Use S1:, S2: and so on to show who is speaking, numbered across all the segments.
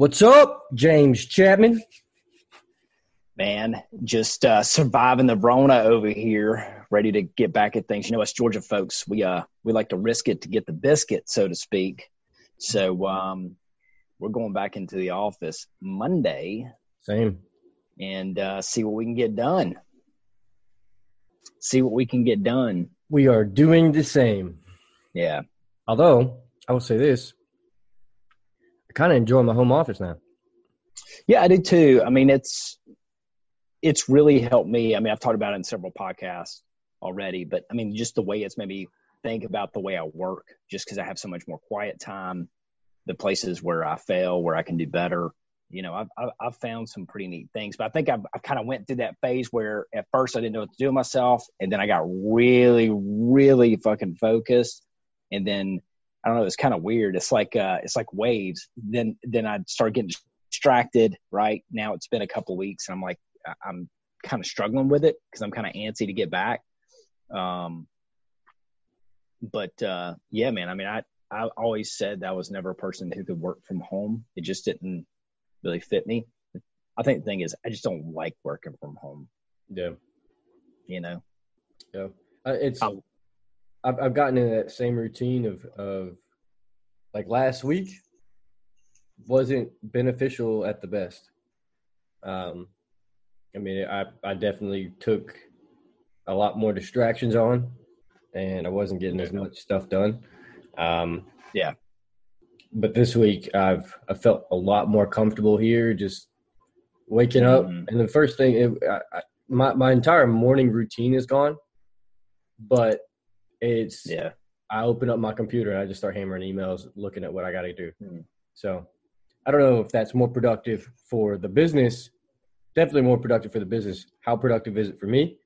S1: What's up, James Chapman?
S2: Man, just uh, surviving the Rona over here, ready to get back at things. You know, us Georgia folks, we uh we like to risk it to get the biscuit, so to speak. So um, we're going back into the office Monday.
S1: Same.
S2: And uh, see what we can get done. See what we can get done.
S1: We are doing the same.
S2: Yeah.
S1: Although I will say this, I kind of enjoy my home office now.
S2: Yeah, I do too. I mean, it's it's really helped me. I mean, I've talked about it in several podcasts already, but I mean, just the way it's maybe think about the way I work, just because I have so much more quiet time, the places where I fail, where I can do better. You know, I've, I've, found some pretty neat things, but I think I've, I've kind of went through that phase where at first I didn't know what to do with myself. And then I got really, really fucking focused. And then I don't know, it's kind of weird. It's like, uh, it's like waves. Then, then I start getting distracted. Right now it's been a couple weeks and I'm like, I'm kind of struggling with it because I'm kind of antsy to get back. Um, but uh, yeah, man. I mean, I I always said that I was never a person who could work from home. It just didn't really fit me. I think the thing is, I just don't like working from home.
S1: Yeah.
S2: You know.
S1: Yeah. Uh, it's. Um, I've I've gotten in that same routine of of like last week wasn't beneficial at the best. Um, I mean, I I definitely took a lot more distractions on, and I wasn't getting as much stuff done. Um,
S2: yeah.
S1: But this week, I've I felt a lot more comfortable here, just waking up. Mm-hmm. And the first thing, it, I, I, my my entire morning routine is gone, but it's
S2: yeah.
S1: I open up my computer and I just start hammering emails, looking at what I got to do. Mm-hmm. So I don't know if that's more productive for the business definitely more productive for the business. How productive is it for me?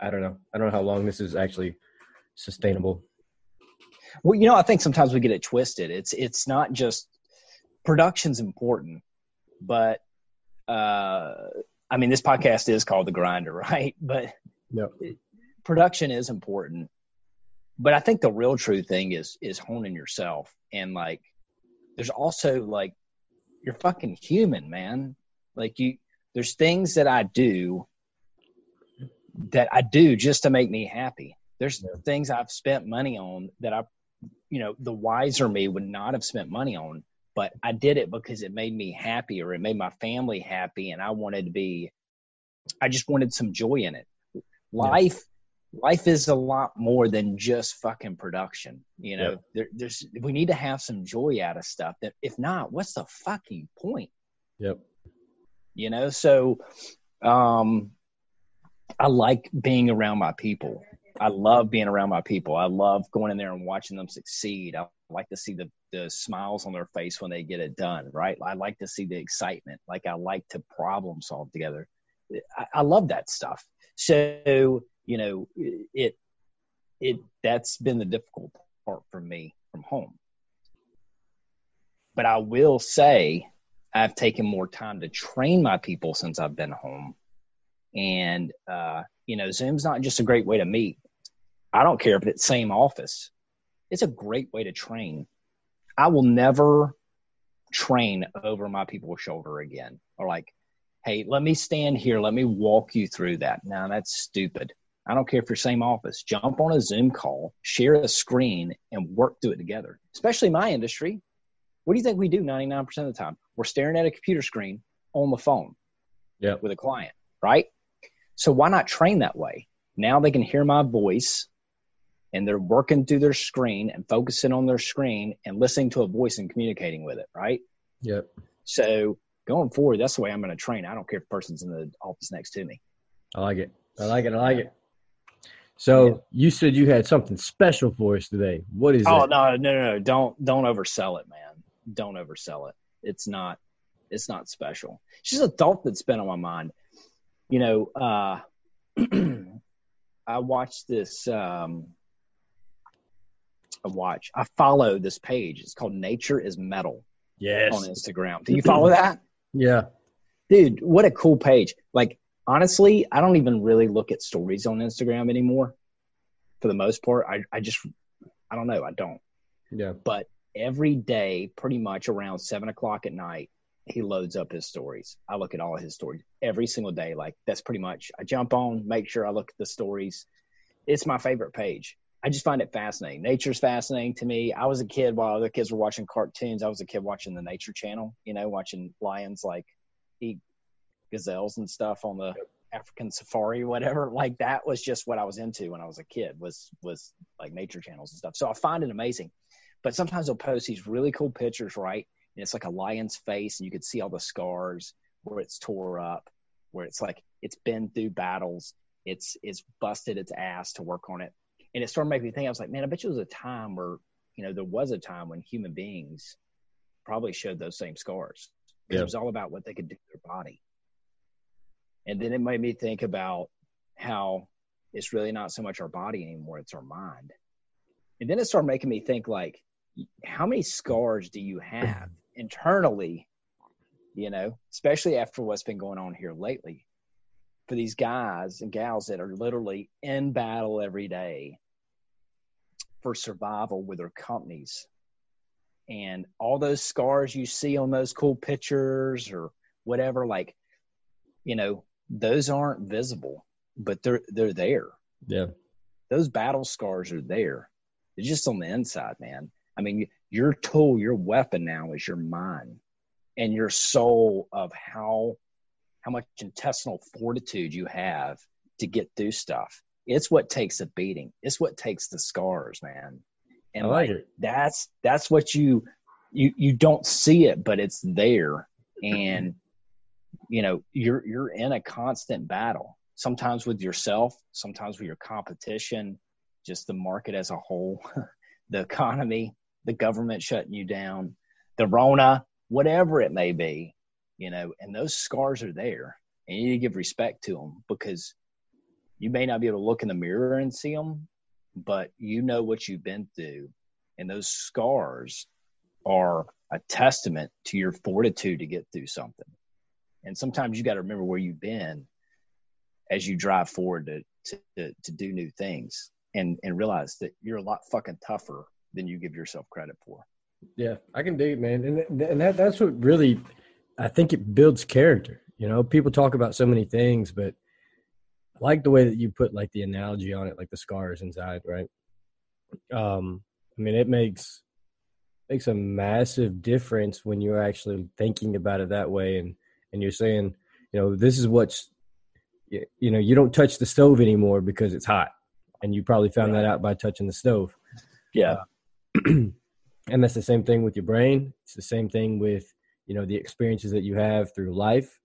S1: I don't know. I don't know how long this is actually sustainable.
S2: Well, you know, I think sometimes we get it twisted. It's it's not just production's important, but uh, I mean, this podcast is called the Grinder, right? But
S1: yep.
S2: production is important. But I think the real true thing is is honing yourself and like. There's also like, you're fucking human, man. Like you there's things that I do that I do just to make me happy. There's yeah. things I've spent money on that I, you know, the wiser me would not have spent money on, but I did it because it made me happy or it made my family happy. And I wanted to be, I just wanted some joy in it. Life, yeah. Life is a lot more than just fucking production. You know, yeah. there, there's, we need to have some joy out of stuff that if not, what's the fucking point?
S1: Yep.
S2: You know so um i like being around my people. I love being around my people. I love going in there and watching them succeed. I like to see the the smiles on their face when they get it done right? I like to see the excitement. Like i like to problem solve together. I, I love that stuff. So you know it it that's been the difficult part for me from home but i will say I've taken more time to train my people since I've been home. And, uh, you know, Zoom's not just a great way to meet. I don't care if it's same office. It's a great way to train. I will never train over my people's shoulder again or like, hey, let me stand here. Let me walk you through that. Now that's stupid. I don't care if you're same office. Jump on a Zoom call, share a screen, and work through it together. Especially my industry. What do you think we do 99% of the time? We're staring at a computer screen on the phone with a client, right? So why not train that way? Now they can hear my voice and they're working through their screen and focusing on their screen and listening to a voice and communicating with it, right?
S1: Yep.
S2: So going forward, that's the way I'm going to train. I don't care if the person's in the office next to me.
S1: I like it. I like it. I like it. So yeah. you said you had something special for us today. What is?
S2: Oh
S1: it?
S2: no, no, no! Don't don't oversell it, man don't oversell it. It's not it's not special. It's just a thought that's been on my mind. You know, uh, I watched this. Um, I watch. I follow this page. It's called Nature is Metal.
S1: Yes.
S2: On Instagram. Do you follow that?
S1: Yeah.
S2: Dude, what a cool page. Like honestly, I don't even really look at stories on Instagram anymore. For the most part, I I just I don't know. I don't.
S1: Yeah.
S2: But every day, pretty much around seven o'clock at night, he loads up his stories. I look at all of his stories every single day. Like that's pretty much I jump on, make sure I look at the stories. It's my favorite page. I just find it fascinating. Nature's fascinating to me. I was a kid while other kids were watching cartoons. I was a kid watching the Nature Channel, you know, watching lions like eat gazelles and stuff on the African safari, whatever. Like that was just what I was into when I was a kid. Was was like nature channels and stuff. So I find it amazing. But sometimes they'll post these really cool pictures, right? And it's like a lion's face, and you could see all the scars where it's tore up, where it's like it's been through battles, it's it's busted its ass to work on it, and it started making me think. I was like, man, I bet you was a time where you know there was a time when human beings probably showed those same scars yeah. it was all about what they could do to their body. And then it made me think about how it's really not so much our body anymore, it's our mind. And then it started making me think like, how many scars do you have internally, you know, especially after what's been going on here lately for these guys and gals that are literally in battle every day for survival with their companies. And all those scars you see on those cool pictures or whatever, like, you know, those aren't visible, but they're they're there.
S1: Yeah.
S2: Those battle scars are there. They're just on the inside, man. I mean, your tool, your weapon now is your mind and your soul of how how much intestinal fortitude you have to get through stuff. It's what takes a beating. It's what takes the scars, man. And like, like that's that's what you you you don't see it, but it's there. And you know you're you're in a constant battle sometimes with yourself sometimes with your competition just the market as a whole the economy the government shutting you down the rona whatever it may be you know and those scars are there and you need to give respect to them because you may not be able to look in the mirror and see them but you know what you've been through and those scars are a testament to your fortitude to get through something and sometimes you got to remember where you've been as you drive forward to, to, to do new things and, and realize that you're a lot fucking tougher than you give yourself credit for.
S1: Yeah, I can dig it, man. And, and that, that's what really, I think it builds character. You know, people talk about so many things, but I like the way that you put like the analogy on it, like the scars inside, right? Um, I mean, it makes makes a massive difference when you're actually thinking about it that way and and you're saying, you know, this is what's, you know, you don't touch the stove anymore because it's hot, and you probably found that out by touching the stove.
S2: Yeah.
S1: Uh, and that's the same thing with your brain. It's the same thing with you know the experiences that you have through life.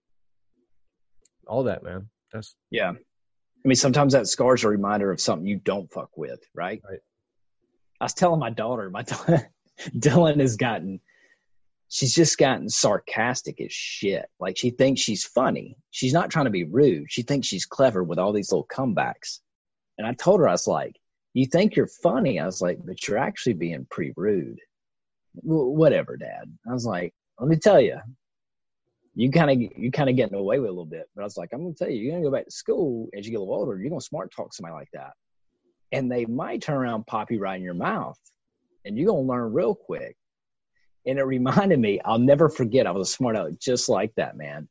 S1: All that, man. That's
S2: yeah. I mean, sometimes that scar is a reminder of something you don't fuck with, right?
S1: Right.
S2: I was telling my daughter, my daughter, Dylan has gotten she's just gotten sarcastic as shit. Like she thinks she's funny. She's not trying to be rude. She thinks she's clever with all these little comebacks. And I told her, I was like, you think you're funny? I was like, but you're actually being pretty rude. W- whatever, Dad. I was like, let me tell you, you kind of you kind of getting away with a little bit. But I was like, I'm gonna tell you, you're gonna go back to school as you get a little older. You're gonna smart talk somebody like that, and they might turn around, pop you right in your mouth, and you're gonna learn real quick and it reminded me i'll never forget i was a smart aleck just like that man.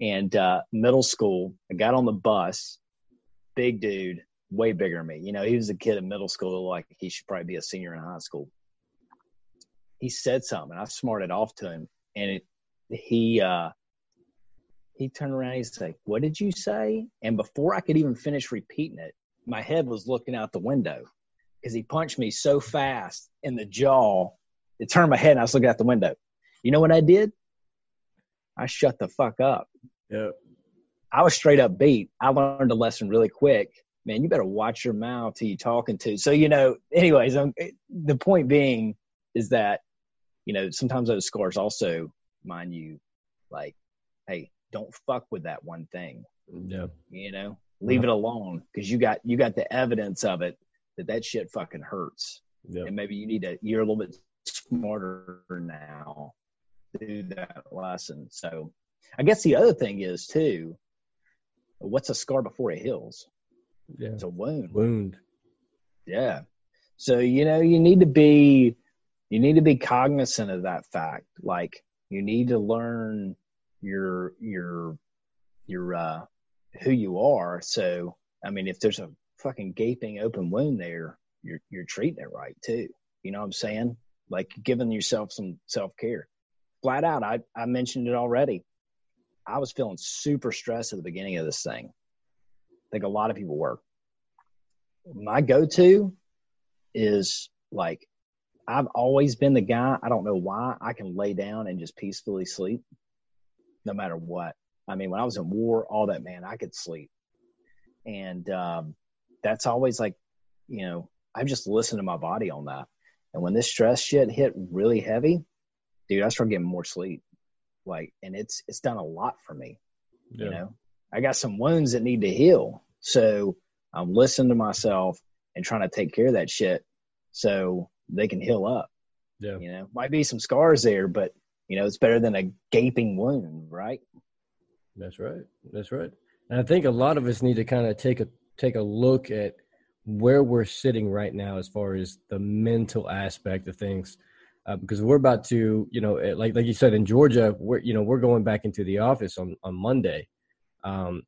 S2: And uh, middle school i got on the bus big dude way bigger than me. You know he was a kid in middle school like he should probably be a senior in high school. He said something i smarted off to him and it, he uh he turned around he's like what did you say? And before i could even finish repeating it my head was looking out the window because he punched me so fast in the jaw it turned my head and I was looking out the window. You know what I did? I shut the fuck up.
S1: Yeah.
S2: I was straight up beat. I learned a lesson really quick. Man, you better watch your mouth who you talking to. So, you know, anyways, um, the point being is that, you know, sometimes those scars also mind you, like, hey, don't fuck with that one thing.
S1: Yeah.
S2: You know, leave yeah. it alone because you got you got the evidence of it that that shit fucking hurts. Yeah. And maybe you need to you're a little bit smarter now do that lesson. So I guess the other thing is too, what's a scar before it heals?
S1: Yeah.
S2: It's a wound.
S1: Wound.
S2: Yeah. So, you know, you need to be you need to be cognizant of that fact. Like You need to learn your your your uh who you are. So I mean, if there's a fucking gaping open wound there, you're you're treating it right too. You know what I'm saying? Like giving yourself some self care. Flat out, I I mentioned it already. I was feeling super stressed at the beginning of this thing. I think a lot of people were. My go to is like I've always been the guy. I don't know why I can lay down and just peacefully sleep, no matter what. I mean, when I was in war, all that man, I could sleep, and um, that's always like, you know, I've just listened to my body on that. And when this stress shit hit really heavy, dude, I started getting more sleep. Like, and it's it's done a lot for me. Yeah. You know, I got some wounds that need to heal, so I'm listening to myself and trying to take care of that shit so they can heal up. Yeah. You know, might be some scars there, but you know, it's better than a gaping wound, right?
S1: That's right. That's right. And I think a lot of us need to kind of take a take a look at where we're sitting right now as far as the mental aspect of things. Uh, because we're about to, you know, eh, like like you said in Georgia, we're you know we're going back into the office on on Monday, um,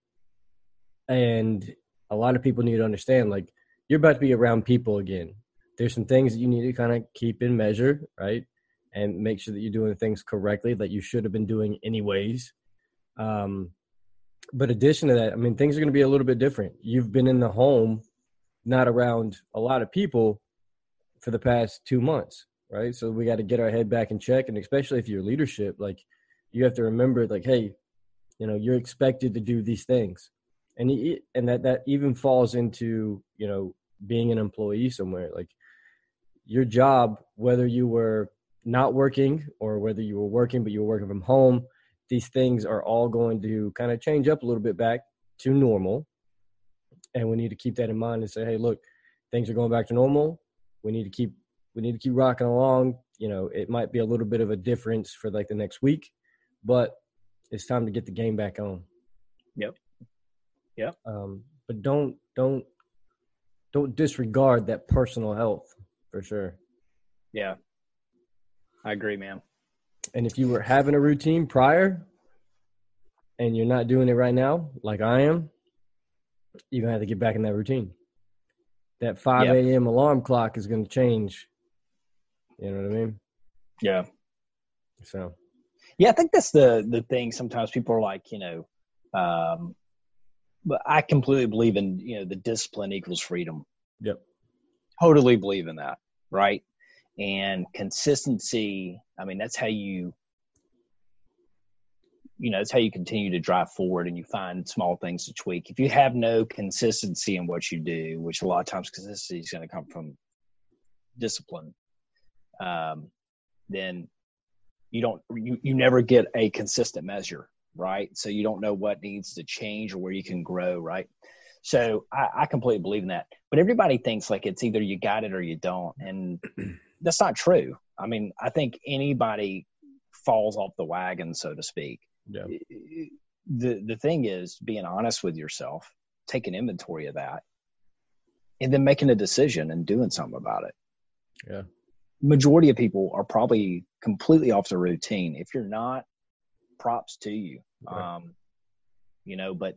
S1: and a lot of people need to understand like you're about to be around people again. There's some things that you need to kind of keep in measure, right, and make sure that you're doing things correctly that you should have been doing anyways. Um, but addition to that, I mean, things are going to be a little bit different. You've been in the home, not around a lot of people for the past two months, right? So we got to get our head back in check, and especially if you're leadership, like you have to remember, like, hey, you know, you're expected to do these things, and and that that even falls into you know being an employee somewhere. Like your job, whether you were not working or whether you were working but you were working from home these things are all going to kind of change up a little bit back to normal. And we need to keep that in mind and say, hey, look, things are going back to normal. We need to keep we need to keep rocking along. You know, it might be a little bit of a difference for like the next week, but it's time to get the game back on.
S2: Yep. Yep.
S1: Um, but don't don't don't disregard that personal health for sure.
S2: Yeah. I agree, man.
S1: And if you were having a routine prior and you're not doing it right now, like I am, you're to have to get back in that routine. That 5 yep. a.m. alarm clock is to change. You know what I mean?
S2: Yeah.
S1: So.
S2: Yeah, I think that's the the thing. Sometimes people are like, you know, um, but I completely believe in you know the discipline equals freedom.
S1: Yep.
S2: Totally believe in that, right? and consistency i mean that's how you you know that's how you continue to drive forward and you find small things to tweak if you have no consistency in what you do which a lot of times consistency is going to come from discipline um, then you don't you, you never get a consistent measure right so you don't know what needs to change or where you can grow right so I, I completely believe in that but everybody thinks like it's either you got it or you don't and that's not true. I mean, I think anybody falls off the wagon, so to speak.
S1: Yeah.
S2: The the thing is being honest with yourself, taking inventory of that, and then making a decision and doing something about it.
S1: Yeah.
S2: Majority of people are probably completely off the routine. If you're not, props to you. Right. Um, you know, but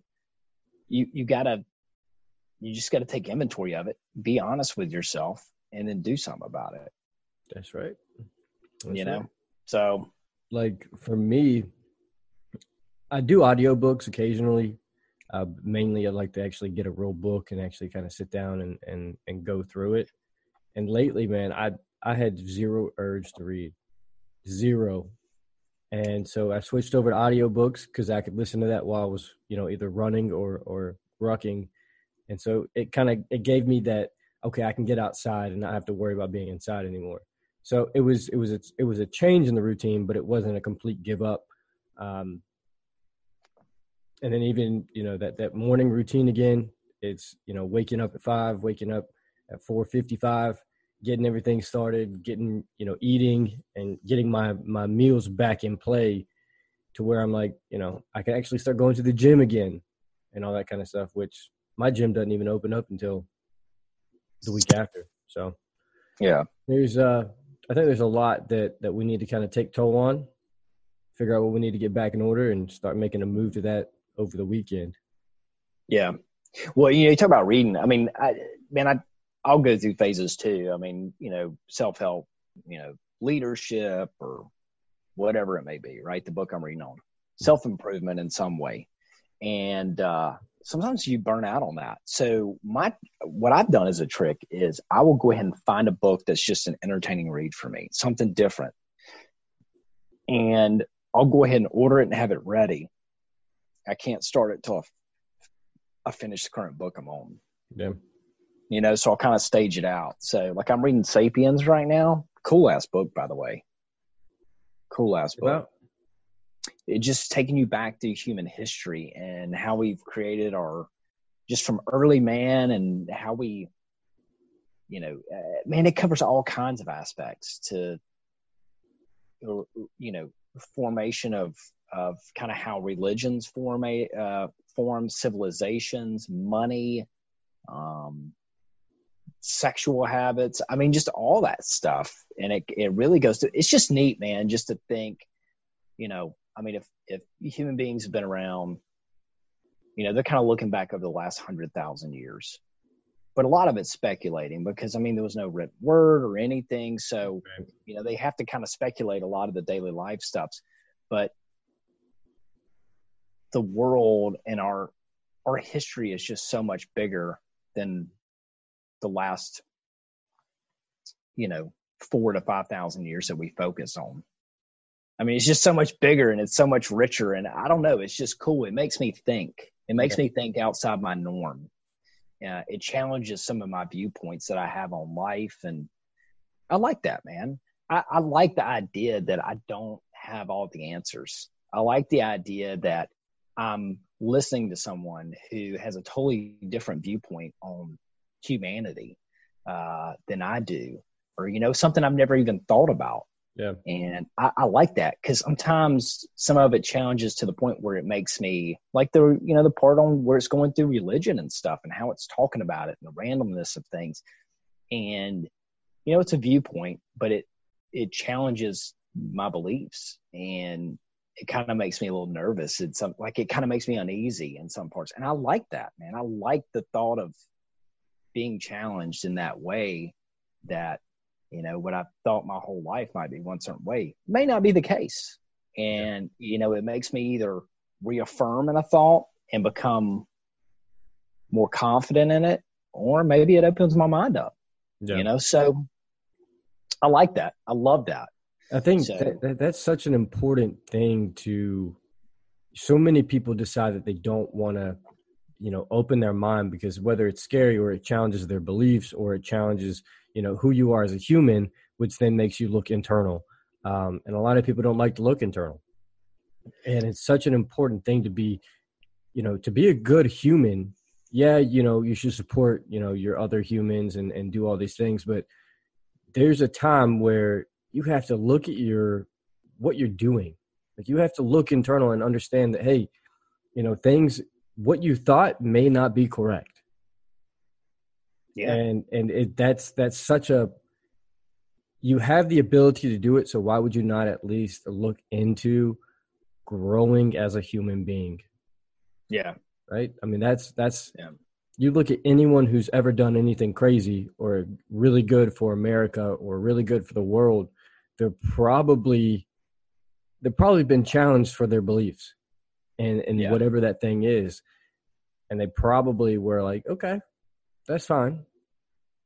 S2: you you gotta you just gotta take inventory of it, be honest with yourself, and then do something about it.
S1: That's right. That's
S2: you know, right. so
S1: like for me, I do audiobooks occasionally. Uh, mainly, I like to actually get a real book and actually kind of sit down and, and, and go through it. And lately, man, I I had zero urge to read, zero. And so I switched over to audiobooks because I could listen to that while I was, you know, either running or or rucking. And so it kind of it gave me that okay, I can get outside and not have to worry about being inside anymore. So it was it was a, it was a change in the routine, but it wasn't a complete give up. Um, and then even you know that that morning routine again, it's you know waking up at five, waking up at four fifty five, getting everything started, getting you know eating and getting my my meals back in play, to where I'm like you know I can actually start going to the gym again, and all that kind of stuff. Which my gym doesn't even open up until the week after. So
S2: yeah,
S1: there's uh I think there's a lot that that we need to kind of take toll on, figure out what we need to get back in order and start making a move to that over the weekend.
S2: Yeah. Well, you know, you talk about reading. I mean, I, man, I I'll go through phases too. I mean, you know, self help, you know, leadership or whatever it may be. Right, the book I'm reading on self improvement in some way, and uh, sometimes you burn out on that. So my what I've done as a trick is I will go ahead and find a book that's just an entertaining read for me, something different. And I'll go ahead and order it and have it ready. I can't start it till I finish the current book I'm on.
S1: Yeah.
S2: You know, so I'll kind of stage it out. So like I'm reading Sapiens right now. Cool ass book, by the way. Cool ass book it just taking you back to human history and how we've created our just from early man and how we you know uh, man it covers all kinds of aspects to you know formation of of kind of how religions form a uh, form civilizations money um sexual habits i mean just all that stuff and it it really goes to it's just neat man just to think you know I mean, if if human beings have been around, you know, they're kind of looking back over the last hundred thousand years. But a lot of it's speculating because I mean there was no written word or anything, so you know they have to kind of speculate a lot of the daily life stuffs. But the world and our our history is just so much bigger than the last, you know, four to five thousand years that we focus on. I mean, it's just so much bigger and it's so much richer. And I don't know, it's just cool. It makes me think. It makes me think outside my norm. Uh, it challenges some of my viewpoints that I have on life. And I like that, man. I, I like the idea that I don't have all the answers. I like the idea that I'm listening to someone who has a totally different viewpoint on humanity uh, than I do, or, you know, something I've never even thought about.
S1: Yeah.
S2: And I, I like that because sometimes some of it challenges to the point where it makes me like the you know the part on where it's going through religion and stuff and how it's talking about it and the randomness of things. And you know it's a viewpoint, but it it challenges my beliefs and it kind of makes me a little nervous. It's some like it kind of makes me uneasy in some parts. And I like that, man. I like the thought of being challenged in that way that you know what i thought my whole life might be one certain way may not be the case and you know it makes me either reaffirm in a thought and become more confident in it or maybe it opens my mind up yeah. you know so i like that i love that
S1: i think so, that, that, that's such an important thing to so many people decide that they don't want to you know open their mind because whether it's scary or it challenges their beliefs or it challenges you know who you are as a human which then makes you look internal. Um, and a lot of people don't like to look internal. And it's such an important thing to be you know to be a good human. Yeah you know you should support you know your other humans and and do all these things but there's a time where you have to look at your what you're doing like you have to look internal and understand that hey you know things what you thought may not be correct. Yeah. And and it that's that's such a you have the ability to do it, so why would you not at least look into growing as a human being?
S2: Yeah.
S1: Right? I mean that's that's yeah. you look at anyone who's ever done anything crazy or really good for America or really good for the world, they're probably they've probably been challenged for their beliefs and and yeah. whatever that thing is. And they probably were like okay that's fine.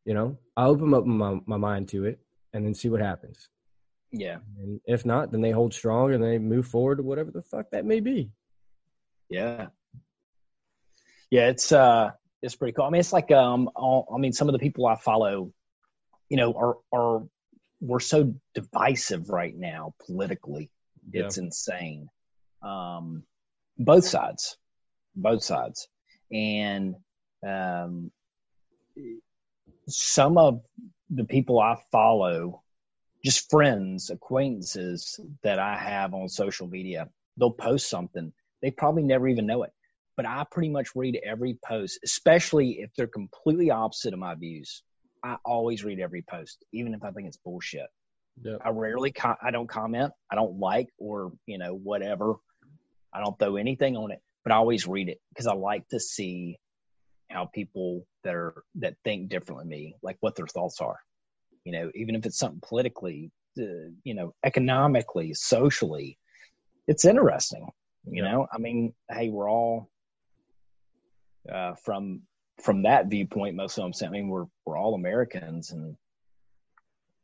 S1: You know i'll open up my, my mind to it and then see what happens.
S2: Yeah.
S1: And if not then they hold strong and they move forward to whatever the fuck that may be.
S2: Yeah. Yeah it's uh it's pretty cool. I mean it's like um all, i mean some of the people i follow you know are are we're so divisive right now politically yeah. it's insane um both sides, both sides, and um, some of the people I follow, just friends, acquaintances that I have on social media, they'll post something. They probably never even know it, but I pretty much read every post, especially if they're completely opposite of my views. I always read every post, even if I think it's bullshit. Yep. I rarely, com- I don't comment. I don't like or you know whatever. I don't throw anything on it, but I always read it because I like to see how people that are that think differently than me, like what their thoughts are. You know, even if it's something politically, uh, you know, economically, socially, it's interesting. You know, I mean, hey, we're all uh, from from that viewpoint. Most of them say, I mean, we're we're all Americans, and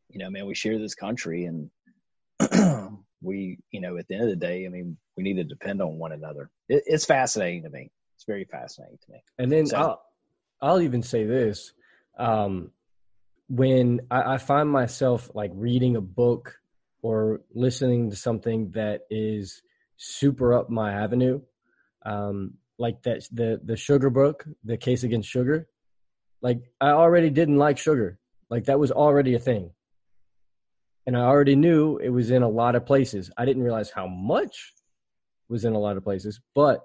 S2: you know, man, we share this country, and we, you know, at the end of the day, I mean, we need to depend on one another. It, it's fascinating to me. It's very fascinating to me.
S1: And then so, I'll I'll even say this. Um, when I, I find myself like reading a book or listening to something that is super up my avenue, um, like that the the sugar book, the case against sugar. Like I already didn't like sugar. Like that was already a thing. And I already knew it was in a lot of places. I didn't realize how much was in a lot of places, but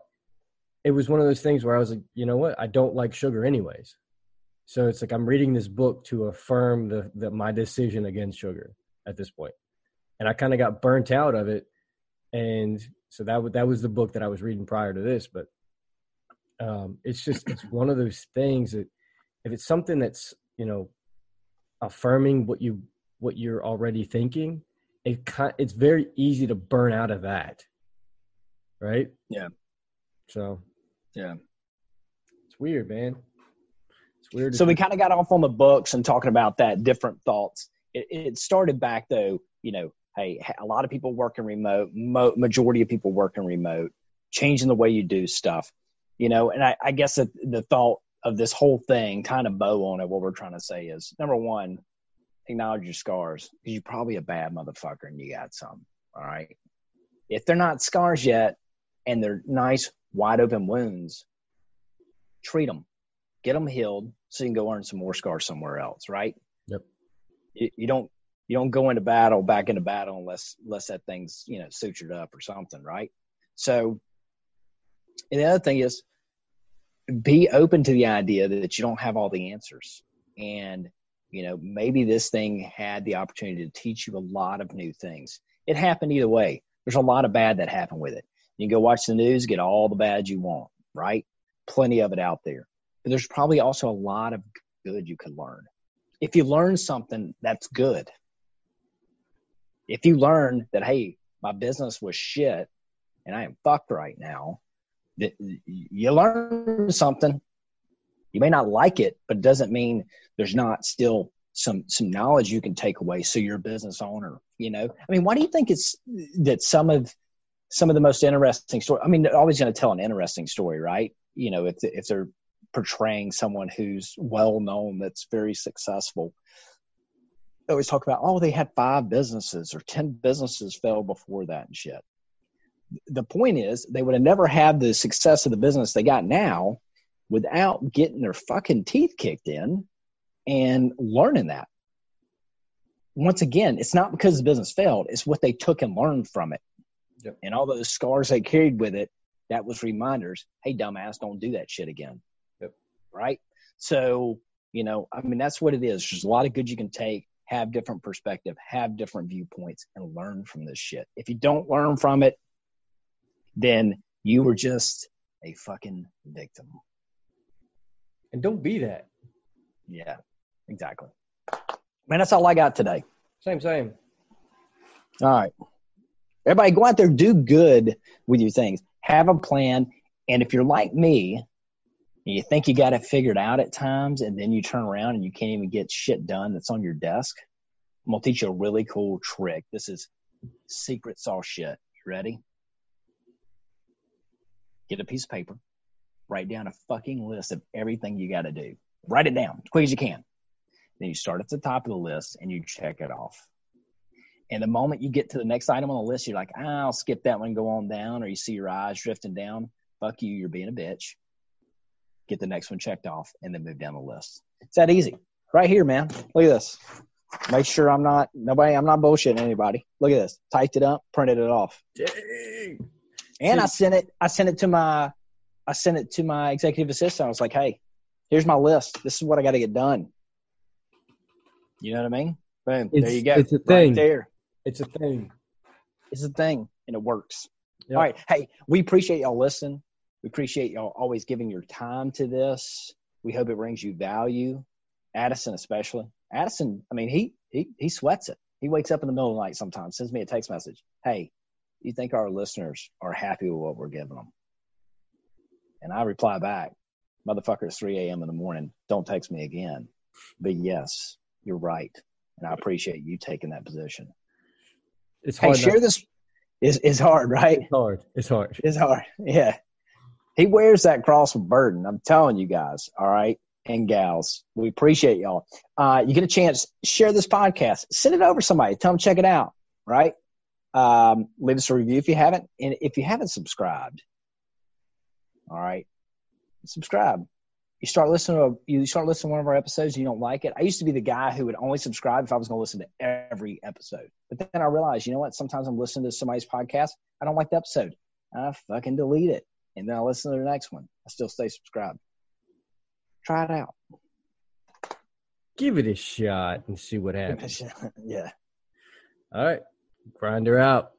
S1: it was one of those things where I was like, you know what? I don't like sugar anyways. So it's like I'm reading this book to affirm the, my decision against sugar at this point. And I kind of got burnt out of it. And so that that was the book that I was reading prior to this, but um, it's just it's one of those things that if it's something that's, you know, affirming what you what you're already thinking, it it's very easy to burn out of that. Right?
S2: Yeah.
S1: So
S2: yeah.
S1: It's weird, man.
S2: It's weird. So we kind of got off on the books and talking about that different thoughts. It, it started back though, you know, hey, a lot of people working remote, mo- majority of people working remote, changing the way you do stuff, you know, and I, I guess the, the thought of this whole thing, kind of bow on it, what we're trying to say is number one, acknowledge your scars because you're probably a bad motherfucker and you got some. All right. If they're not scars yet and they're nice, wide open wounds, treat them, get them healed so you can go earn some more scars somewhere else. Right.
S1: Yep.
S2: You, you don't, you don't go into battle back into battle unless, unless that thing's, you know, sutured up or something. Right. So, and the other thing is be open to the idea that you don't have all the answers. And you know maybe this thing had the opportunity to teach you a lot of new things. It happened either way. There's a lot of bad that happened with it. You can go watch the news get all the bad you want right? Plenty of it out there. But there's probably also a lot of good you can learn. If you learn something that's good if you learn that hey my business was shit and i am fucked right now you learn something you may not like it, but it doesn't mean there's not still some some knowledge you can take away. So you're a business owner. You know, I mean, why do you think it's that some of some of the most interesting story? I mean, they're always going to tell an interesting story, right? You know, if if they're portraying someone who's well known, that's very successful. They always talk about, oh, they had five businesses or ten businesses fell before that and shit. The point is, they would have never had the success of the business they got now without getting their fucking teeth kicked in and learning that. Once again, it's not because the business failed, it's what they took and learned from it. Yep. And all those scars they carried with it, that was reminders hey, dumbass, don't do that shit again.
S1: Yep.
S2: Right? So, you know, I mean, that's what it is. There's a lot of good you can take, have different perspective, have different viewpoints, and learn from this shit. If you don't learn from it, then you were just a fucking victim.
S1: And don't be that.
S2: Yeah, exactly. Man, that's all I got today.
S1: Same, same.
S2: All right. Everybody go out there, do good with your things. Have a plan. And if you're like me, and you think you got it figured out at times, and then you turn around and you can't even get shit done that's on your desk, I'm going to teach you a really cool trick. This is secret sauce shit. You ready? Get a piece of paper, write down a fucking list of everything you got to do. Write it down as quick as you can. Then you start at the top of the list and you check it off. And the moment you get to the next item on the list, you're like, I'll skip that one, go on down, or you see your eyes drifting down. Fuck you, you're being a bitch. Get the next one checked off and then move down the list. It's that easy. Right here, man. Look at this. Make sure I'm not nobody. I'm not bullshitting anybody. Look at this. Typed it up, printed it off. Dang. And I sent it. I sent it to my I sent it to my executive assistant. I was like, hey, here's my list. This is what I got to get done. You know what I mean? Boom.
S1: It's,
S2: there you go.
S1: It's a thing.
S2: Right there.
S1: It's a thing.
S2: It's a thing, and it works.
S1: Yep.
S2: All right. Hey, we appreciate y'all listening. We appreciate y'all always giving your time to this. We hope it brings you value. Addison, especially. Addison, I mean, he he he sweats it. He wakes up in the middle of the night sometimes, sends me a text message. Hey, you think our listeners are happy with what we're giving them? And I reply back, motherfucker, it's 3 a.m. in the morning. Don't text me again. But yes, you're right. And I appreciate you taking that position.
S1: It's hard.
S2: Hey,
S1: share
S2: this. Is is hard, right?
S1: It's hard. It's hard.
S2: It's hard. Yeah. He wears that cross with burden. I'm telling you guys. All right. And gals, we appreciate y'all. Uh, you get a chance, share this podcast, send it over to somebody, tell them check it out. Right. Um, leave us a review if you haven't. And if you haven't subscribed, all right, subscribe. You start listening to a, you start listening to one of our episodes, and you don't like it. I used to be the guy who would only subscribe if I was going to listen to every episode. But then I realized, you know what? Sometimes I'm listening to somebody's podcast, I don't like the episode. I fucking delete it, and then I listen to the next one. I still stay subscribed. Try it out.
S1: Give it a shot and see what happens.
S2: yeah.
S1: All right. Grinder out.